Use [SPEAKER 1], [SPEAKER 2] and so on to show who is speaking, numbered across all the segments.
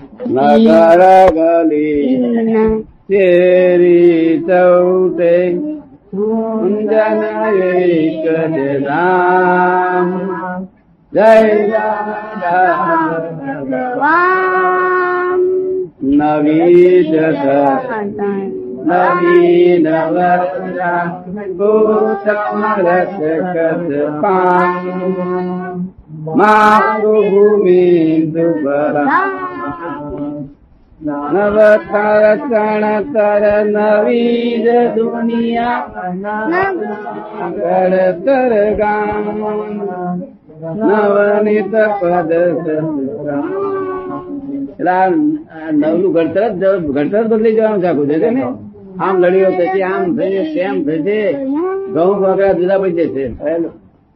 [SPEAKER 1] નગર ગલી તેરી ચૌટે કુંજન એક જ રામ જય રામ
[SPEAKER 2] ભગવાન
[SPEAKER 1] નવી જગત નવીન વરદા ગોતમ રક્ષકત પામ દુબરા કણ તર નવી દુનિયા કર તર ગામ નવનીત પદ નવલું ઘડતર જ ઘડતર બદલી જવાનું આખું છે ને આમ લડીઓ થશે આમ થશે તેમ થશે ઘઉં વગેરે જુદા પડી જશે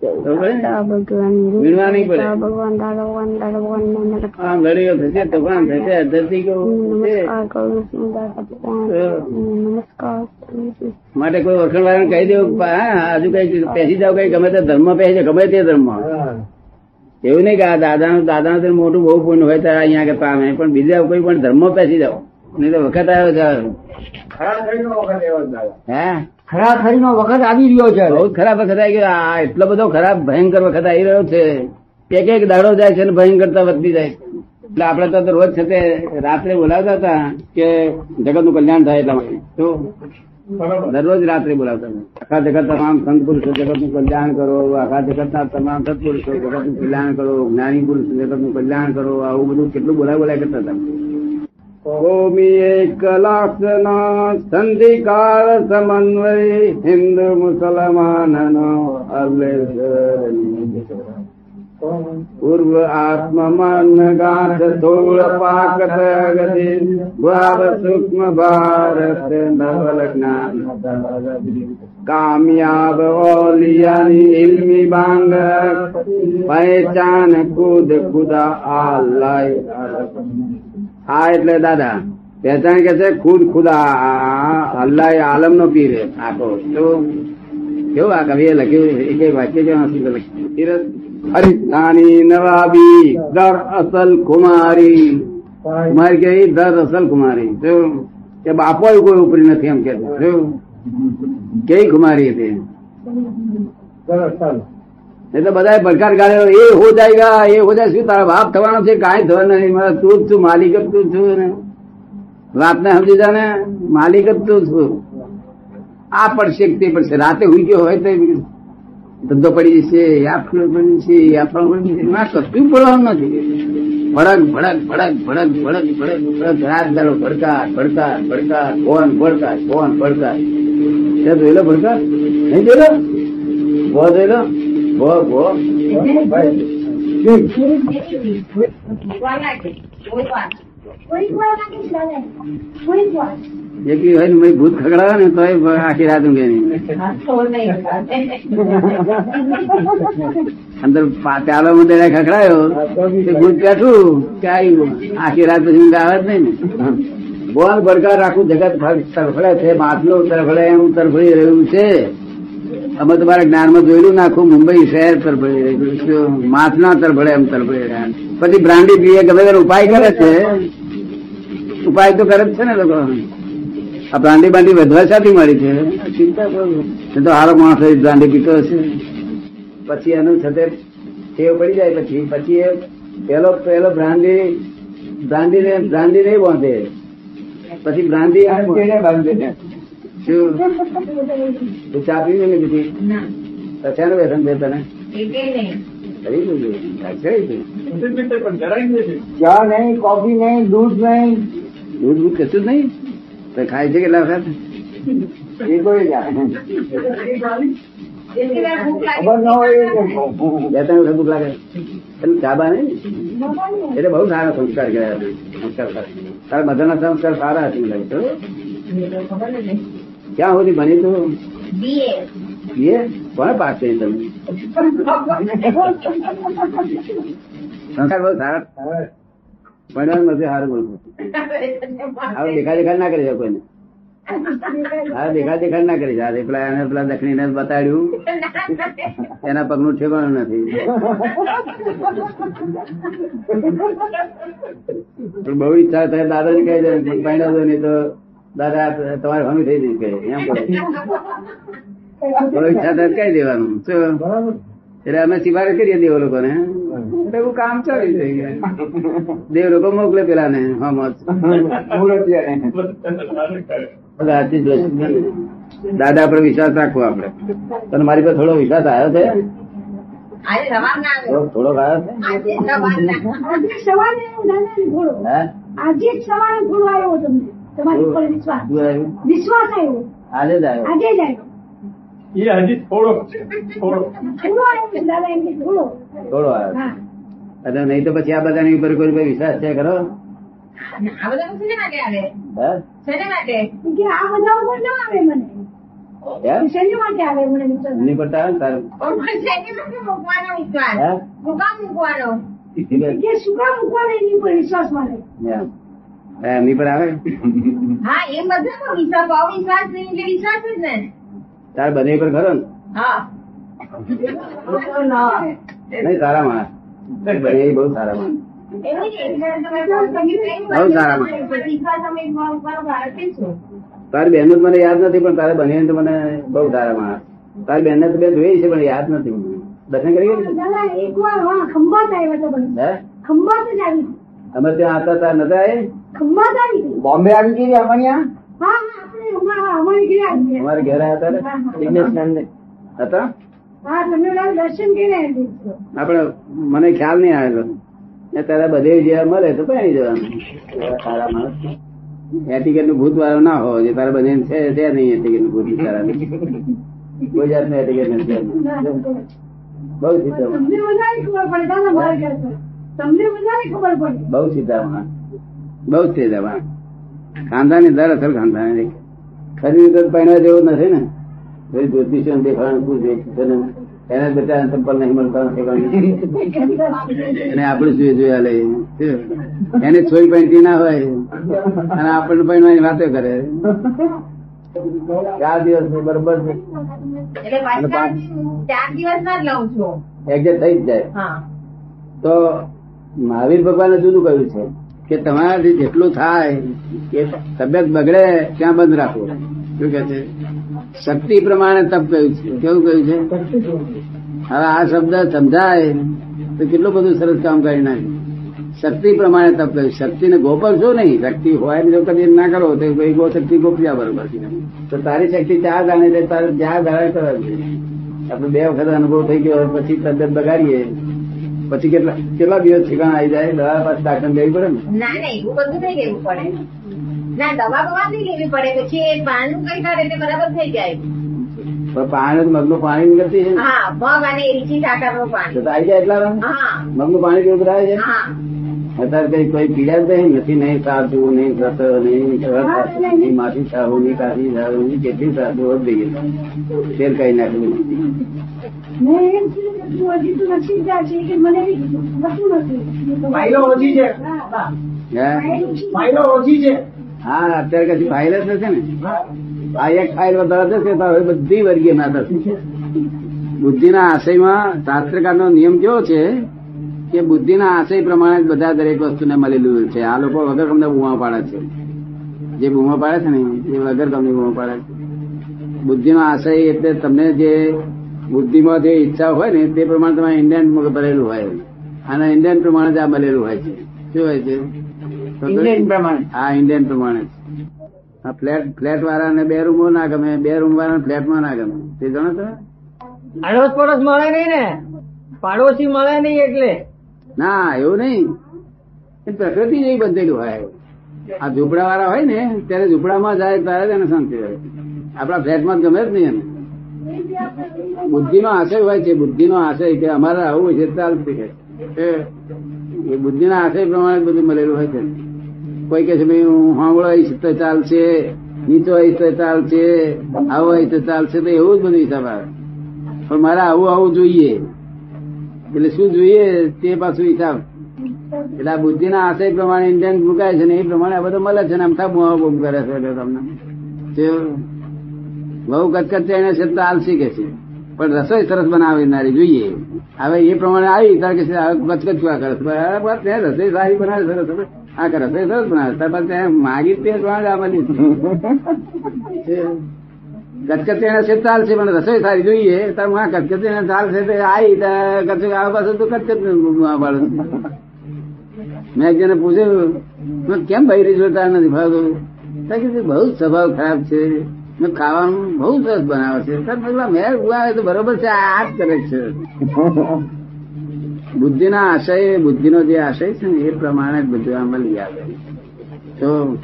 [SPEAKER 2] ભગવાન દાદા ભગવાન દાદા ભગવાન
[SPEAKER 1] લડીઓ થશે તોફાન થશે ધરતી કેવું છે?
[SPEAKER 2] કરું છું દાદા ભગવાન. નમસ્કાર
[SPEAKER 1] માટે કોઈ વાળાને કહી દેવું હજુ કઈ પેસી જાવ કઈ ગમે તે ધર્મ પેસી જાય ગમે તે ધર્મ. એવું નહીં કે આ દાદાનું દાદાનું તો મોટું બહુ પુણ્ય હોય ત્યારે અહીંયા કે પામે પણ બીજા કોઈ પણ ધર્મ પેસી જાવ નહીં તો વખત આવ્યો છે હે.
[SPEAKER 3] ખરા ખરીનો વખત આવી રહ્યો છે.
[SPEAKER 1] બહુ ખરાબ વખત આવી ગયો. આ એટલો બધો ખરાબ ભયંકર વખત આવી રહ્યો છે. એક એક દાડો જાય છે ને ભયંકરતા વધતી જાય. એટલે આપડે તો રોજ છે તે રાત્રે બોલાવતા હતા કે જગતનું કલ્યાણ થાય એટલા માટે. તો દરરોજ રાત્રે બોલાવતા આખા જગત તમામ સંત પુરુષો જગતનું કલ્યાણ કરો આખા જગત ના તમામ સત્પુરુષો જગતનું કલ્યાણ કરો જ્ઞાની પુરુષો જગતનું કલ્યાણ કરો આવું બધું કેટલું બોલાય બોલાય કરતા હતા. કોમી એક લાખ ના સંધિકાર સમન્વય હિન્દુ મુસલમાન નો પૂર્વ આત્મમાન ગાંઠ થોળ પાક ગતિ ભાવ સૂક્ષ્મ ભારત નવલ જ્ઞાન કામયાબ ઓલિયાની ઇલમી બાંગ પહેચાન કુદ કુદા આ આલાય આ એટલે દાદા પહેચાણ કે છે ખુદ ખુદા. અલ્લાહ આલમ નો પીર આખો. તો કેવું આ કવિએ લખ્યું? એ કઈ વાક્ય કે હશે તો લખ્યું? હરિસ્તાની નવાબી દર અસલ કુમારી. કુમારી કે દર અસલ કુમારી. કે બાપો કોઈ ઉપરી નથી એમ કે કઈ કેવી કુમારી હતી? એ તો બધા પડકાર કાઢ્યો. એ હો જાયગા, એ હો જાય, શું તારા બાપ થવાનો છે? કાંઈ થવાનું નહીં. તું જ છું, માલિક જ તું છું ને. વાતને સમજી જા ને. માલિક જ તું છું. આ પડશે તે પડશે. રાતે હુઈ ગયો હોય તો ધંધો પડી જશે આ ફૂલ પડી જશે આ ફળ પડી જશે. ના, કશું પડવાનું નથી. ભડક ભડક ભડક ભડક ભડક ભડક ભડક. રાત દાડો ભડકા ભડકા ભડકા કોણ ભડકા કોણ ભડકા ત્યાં જોયેલો ભડકા નહીં જોયેલો ભો જોયેલો ભો ભો એકલી હોય ને ભૂત ખગડાવે ને તો આખી રાત ઊંઘે નહીં. અંદર ચાલો મંદિર ખખડાયો, તે ભૂત બેઠું કે આખી રાત પછી ઊંઘ આવે જ નહીં ને. બોલ ભડકાર રાખું, જગત તરફડે છે માટલો તરફડે એનું તરફડી રહ્યું છે. અમે તમારા જ્ઞાનમાં જોયેલું નાખું મુંબઈ શહેર તરફડી માથના તરફડે એમ તરફડી પછી બ્રાન્ડી પીએ ગમે તેનો ઉપાય કરે છે? ઉપાય તો કરે જ છે ને લોકો. આ બ્રાન્ડી બાંડી વધવા સાથી મળી છે? ચિંતા કરો. તો હારો માણસ બ્રાન્ડી પીતો હશે. પછી એનું છતે ટેવ પડી જાય પછી. પછી એ પેલો પેલો બ્રાન્ડી બ્રાન્ડી ને બ્રાન્ડી નહીં બાંધે. પછી બ્રાન્ડી બાંધે. શું? તું ચા પીવી ને બીજી શેનું વ્યસન છે તને? દીધું. દીધું.
[SPEAKER 3] ચા નહીં કોફી નહીં દૂધ નહીં.
[SPEAKER 1] દૂધ બૂધ કશું જ નહીં? તો ખાય છે કેટલા વખત?
[SPEAKER 3] એ કોઈ ખબર ના હોય
[SPEAKER 1] બે ત્રણ વખત ભૂખ લાગે. એટલે ચાબા નહીં? એટલે બહુ સારા સંસ્કાર કર્યા છે. સંસ્કાર સારા. તારા બધાના સંસ્કાર સારા હતી લાગે તો ક્યાં સુધી ભણી તું? બીએ કોને પાસ કરી તમે? સંસાર બહુ સારા ભણવાનું નથી સારું બોલવું હવે દેખા દેખા ના કરી કોઈને. હા દેખા દેખાડ ના કરી જાય પેલા એને પેલા દક્ષિણીને બતાડ્યું. એના પગનું ઠેકાણું નથી. બહુ ઈચ્છા થાય દાદાને કહી દે દો નહીં તો દાદા તમારે હમી થઈ જશે એમ કરે બહુ ઈચ્છા તો કઈ દેવાનું. શું? એટલે અમે સિફારસ કરીએ દેવ લોકોને. એવું કામ ચાલી જાય દેવ લોકો મોકલે પેલા ને દાદા પર વિશ્વાસ રાખવો આપડે તને મારી પર થોડો વિશ્વાસ આવ્યો છે. થોડો- થોડોક આવ્યો છે?
[SPEAKER 4] આજે
[SPEAKER 2] સવારે થોડો આવ્યો તમને. તમારી ઉપર વિશ્વાસ. વિશ્વાસ આવ્યો.
[SPEAKER 1] આજે જ આવ્યો.
[SPEAKER 2] આજે જ આવ્યો.
[SPEAKER 5] એ હજી થોડો થોડો.
[SPEAKER 2] થોડો આવ્યો દાદા એમ કે થોડો.
[SPEAKER 1] થોડો આવ્યો.
[SPEAKER 2] હા.
[SPEAKER 1] અને નહીં તો પછી આ બધાની ઉપર કોઈ વિશ્વાસ છે ખરો?
[SPEAKER 4] આ બધા શેના માટે આવે? શેના માટે?
[SPEAKER 2] કે આ બધા ઉપર ન આવે મને.
[SPEAKER 1] એમ?
[SPEAKER 2] શેની માટે આવે મને વિશ્વાસ?
[SPEAKER 1] એમની પર આવે? તાર બને પર ખરો ને? નહીં સારા માણસ. બને બહુ સારા માણસ.
[SPEAKER 4] જ
[SPEAKER 1] તારી બહેન મને યાદ નથી પણ તારે બને તો મને બહુ સારા માણસ. તારી બહેન તો બેન જોઈ છે પણ યાદ નથી મને. દર્શન કરી
[SPEAKER 2] ખંભાત આવ્યા હતા ખંભાત જ આવી.
[SPEAKER 1] અમે ત્યાં આવતા તાર નતા એ
[SPEAKER 2] ખંભાત આવી હતી
[SPEAKER 3] બોમ્બે આવી ગઈ અમારી
[SPEAKER 2] ઘરે
[SPEAKER 1] આવ્યા.
[SPEAKER 3] બિઝનેસમેન
[SPEAKER 1] હતા. આપણે મને ખ્યાલ નહીં આવેલો. તારા બધે જે મળે તો પહેરી જવાનું? સારા માણસ એટિકેટનું ભૂત વાળો ના હોય જે તારા બધે છે છે નહીં એટિકેટનું ભૂત તારા કોઈ જાતનું એટિકેટ નથી બહુ સીધા બહુ સીધા બહુ જ સીધા માણસ ખાનદાની દર અસર ખાનદાની ખરી વિગત પહેણા જેવું નથી ને. ભાઈ જ્યોતિષ દેખાવાનું પૂછે એને બેટા ચંપલ નહીં મળતા અને આપણે જોઈએ જોયા લે એને છોઈ પહેરતી ના હોય. અને આપણને પહેરવાની વાતો કરે. ચાર દિવસ બરોબર
[SPEAKER 4] જ લઉં છું.
[SPEAKER 1] એક્ઝેક્ટ થઈ જ જાય. તો મહાવીર ભગવાને જુદું કહ્યું છે. કે તમારાથી જેટલું થાય કે તબિયત બગડે, ત્યાં બંધ રાખો. શું કે છે? શક્તિ પ્રમાણે તપ કહ્યું છે. કેવું કહ્યું છે? હવે આ શબ્દ સમજાય તો કેટલું બધું સરસ કામ કરી નાખે. શક્તિ પ્રમાણે તપ કહ્યું શક્તિને ગોપરશો નહીં? શક્તિ હોય જો કદી ના કરો, તો કોઈ ગો શક્તિ ગોપ્યા બરોબર તો તારી શક્તિ ત્યાં જાણે તારે જ્યાં ગાળે કરે આપણે બે વખત અનુભવ થઈ ગયો, પછી તબિયત બગાડીએ. પછી કેટલા કેટલા દિવસ ઠેકાણા આવી જાય? દવા પાસે ડાક્ટર લેવી પડે ને?
[SPEAKER 4] ના ના એવું બધું નહીં લેવું પડે. ના દવા બવા નહીં લેવી પડે. પછી એ પાનનું કઈ કાઢે એટલે બરાબર થઈ જાય.
[SPEAKER 1] પણ પાણી મગનું પાણી નીકળતી છે
[SPEAKER 4] હા મગ અને ટાટાનું
[SPEAKER 1] તો
[SPEAKER 4] પાણી.
[SPEAKER 1] તો આવી જાય એટલા મગનું પાણી કેવું કરાવે છે? અત્યારે કઈ કોઈ પીડા જ નહીં નથી નહીં સાધુ નહીં સત નહીં માથી સાહુ નહીં કાશી સાહુ નહીં કેટલી સાધુ દઈએ ફેર કઈ નાખ્યું
[SPEAKER 2] હા.
[SPEAKER 1] હે
[SPEAKER 5] ફાઇલો છે.
[SPEAKER 1] હા અત્યારે કશું ફાઇલ જ નથી ને? આ એક ફાઇલ વધારે થશે તો હવે બધી વર્ગીય ના થશે. બુદ્ધિના આશયમાં શાસ્ત્રકાર નો નિયમ કેવો છે? કે બુદ્ધિના આશય પ્રમાણે જ બધા દરેક વસ્તુને મળેલું છે. આ લોકો વગર તમને બૂમા પાડે છે. જે બૂમા પાડે છે ને એ વગર તમને બૂમા પાડે છે. બુદ્ધિનો આશય એટલે તમને જે બુદ્ધિમાં જે ઈચ્છા હોય ને તે પ્રમાણે તમારે ઇન્ડિયન ભરેલું હોય. અને ઇન્ડિયન પ્રમાણે જ આ મળેલું હોય છે. શું હોય છે?
[SPEAKER 3] ઇન્ડિયન પ્રમાણે.
[SPEAKER 1] હા ઇન્ડિયન પ્રમાણે. આ ફ્લેટ ફ્લેટ વાળાને બે રૂમો ના ગમે બે રૂમ વાળાને ફ્લેટમાં ના ગમે. તે જાણો તમે
[SPEAKER 3] અડોસ પડોસ મળે નહીં ને. પાડોશી મળે નહીં એટલે.
[SPEAKER 1] ના, એવું નહીં. પ્રકૃતિ જેવી બંધેલું હોય. આ ઝૂંપડા વાળા હોય ને, ત્યારે ઝૂંપડામાં જાય, ત્યારે એને શાંતિ હોય આપણા ફ્લેટમાં ગમે જ નહીં એને. બુદ્ધિનો આશય હોય છે, બુદ્ધિનો આશય કે અમારે આવું હોય છે ચાલતી કે એ- બુદ્ધિના આશય પ્રમાણે જ બધું મળેલું હોય છે. કોઈ કહે છે, ભાઈ, હું સાંભળો આવીશ તો ચાલશે, નીચો આવીશ તો ચાલશે, આવો આવીશ તો ચાલશે, તો એવું જ બધું હિસાબ આવે. પણ મારે આવું આવું જોઈએ. એટલે શું જોઈએ તે પાછું હિસાબ એટલે આ બુદ્ધિના આશય પ્રમાણે ઇન્ડિયન મુકાય છે ને એ પ્રમાણે આ બધું મળે છે ને આમ બુઆ બૂમ કરે છે એટલે તમને. જે બહુ એને છે તો આલસી કે છે. પણ રસોઈ સરસ બનાવનારી જોઈએ. હવે એ પ્રમાણે આવી ત્યારે કે કચકચ હવે કરે બરાબર તે રસોઈ સારી બનાવે સરસ સરસ. આ રસોઈ સરસ બનાવે ત્યાર પછી ત્યાં માગી તે જ વાંધા બની કચકચ એને છે ચાલશે પણ રસોઈ સારી જોઈએ તાર હું એને ચાલશે તો આવી કચકચ આવે પાછું તો કચકચ મેં જેને પૂછ્યું કેમ ભાઈ રહી જોતા નથી ભાવ કે બહુ સ્વભાવ ખરાબ છે. ખાવાનું બહુ સરસ બનાવે છે. તો મેં કીધું, મેં ઉગાવે તો બરોબર છે આ જ કરે છે. બુદ્ધિના આશય બુદ્ધિનો જે આશય છે ને એ પ્રમાણે જ બધું આમાં લઈ આવે. તો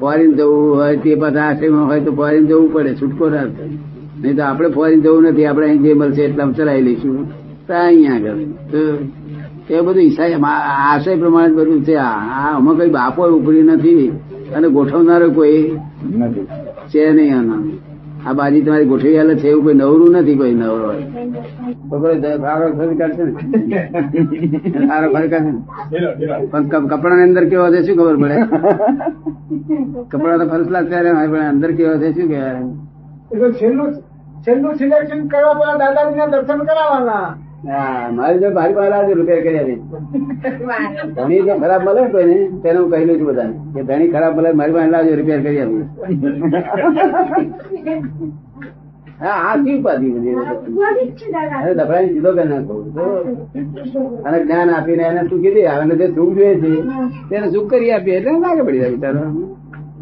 [SPEAKER 1] ફોરીન જવું હોય તે બધા આશયમાં હોય તો ફોરેન જવું પડે છૂટકો ના નહીં તો આપણે ફોરીન જવું નથી આપણે અહીં જે મળશે એટલા ચલાવી લઈશું. તો અહીંયા આગળ. તો એ બધું ઈસાઈ આશય પ્રમાણે બધું છે. આ આમાં કઈ બાપો ઉપરી નથી અને ગોઠવનારો કોઈ
[SPEAKER 6] નથી.
[SPEAKER 1] છે નહીં આના. આ બાજી તમારી ગોઠવી આલે છે એવું કોઈ નવરું નથી કોઈ નવરો. ને. ને. પણ કપડા કપડાની અંદર કેવો છે શું ખબર પડે? કપડા તો ફર્સ્ટ ક્લાસ પણ અંદર કેવો છે શું કહેવાય?
[SPEAKER 5] છેલ્લું છેલ્લું સિલેક્શન કરવા પેલા દાદાજીના દર્શન કરાવવાના.
[SPEAKER 1] મારી જો મારી પાસે લાવજો રૂપિયા કરી ધણી જો ખરાબ મળે ને કોઈને તેને હું કહેલું છું બધાને કે ધણી ખરાબ મળે મારી પાસે લાવજો રિપેર કરી આપી હા આ શી ઉપાધિ બધી?
[SPEAKER 2] ઉપાધિ જ છે દાદા.
[SPEAKER 1] અરે દફડાઈ સીધો કરી નાખો. અને જ્ઞાન આપીને એને સુખી કીધી? અને જે સુખ જોઈએ છે તેને સુખ કરી આપીએ. એટલે લાગે પડી જાય બિચારો.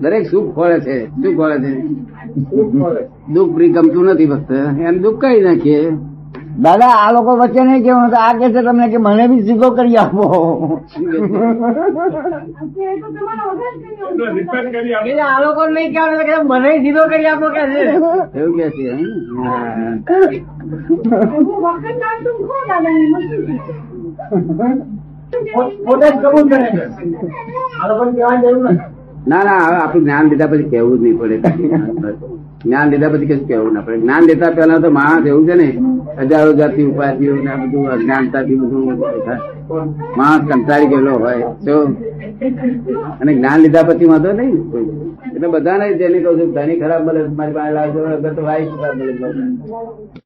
[SPEAKER 1] દરેક સુખ ખોળે છે. શું ખોળે છે? દુઃખ ગમતું નથી ફક્ત. એમ દુઃખ કાઢી નાખીએ.
[SPEAKER 6] દાદા આ લોકો વચ્ચે નહીં કેવું તો આ કે છે તમને કે મને બી સીધો કરી આપો.
[SPEAKER 3] આ લોકો નહીં કહેવાનું કે મને સીધો કરી આપો કે છે.
[SPEAKER 1] એવું કે છે
[SPEAKER 5] પોતે જ કબૂલ કરે છે. આ લોકોને કહેવાની જરૂર નથી.
[SPEAKER 1] ના ના આપણું જ્ઞાન લીધા પછી કેવું જ નહીં પડે. જ્ઞાન લીધા પછી કશું કેવું ના પડે. જ્ઞાન લેતા પહેલા તો માણસ એવું છે ને, હજારો જાતિ ઉપાધિઓ બધું, અજ્ઞાનતાથી બધું માણસ કંટાળી ગયેલો હોય, તો અને જ્ઞાન લીધા પછી વાંધો નહીં. એટલે બધાને જેને કહું છું, ધણી ખરાબ મળે, મારી પાસે લાવજો તો વાઈફ ખરાબ મળે.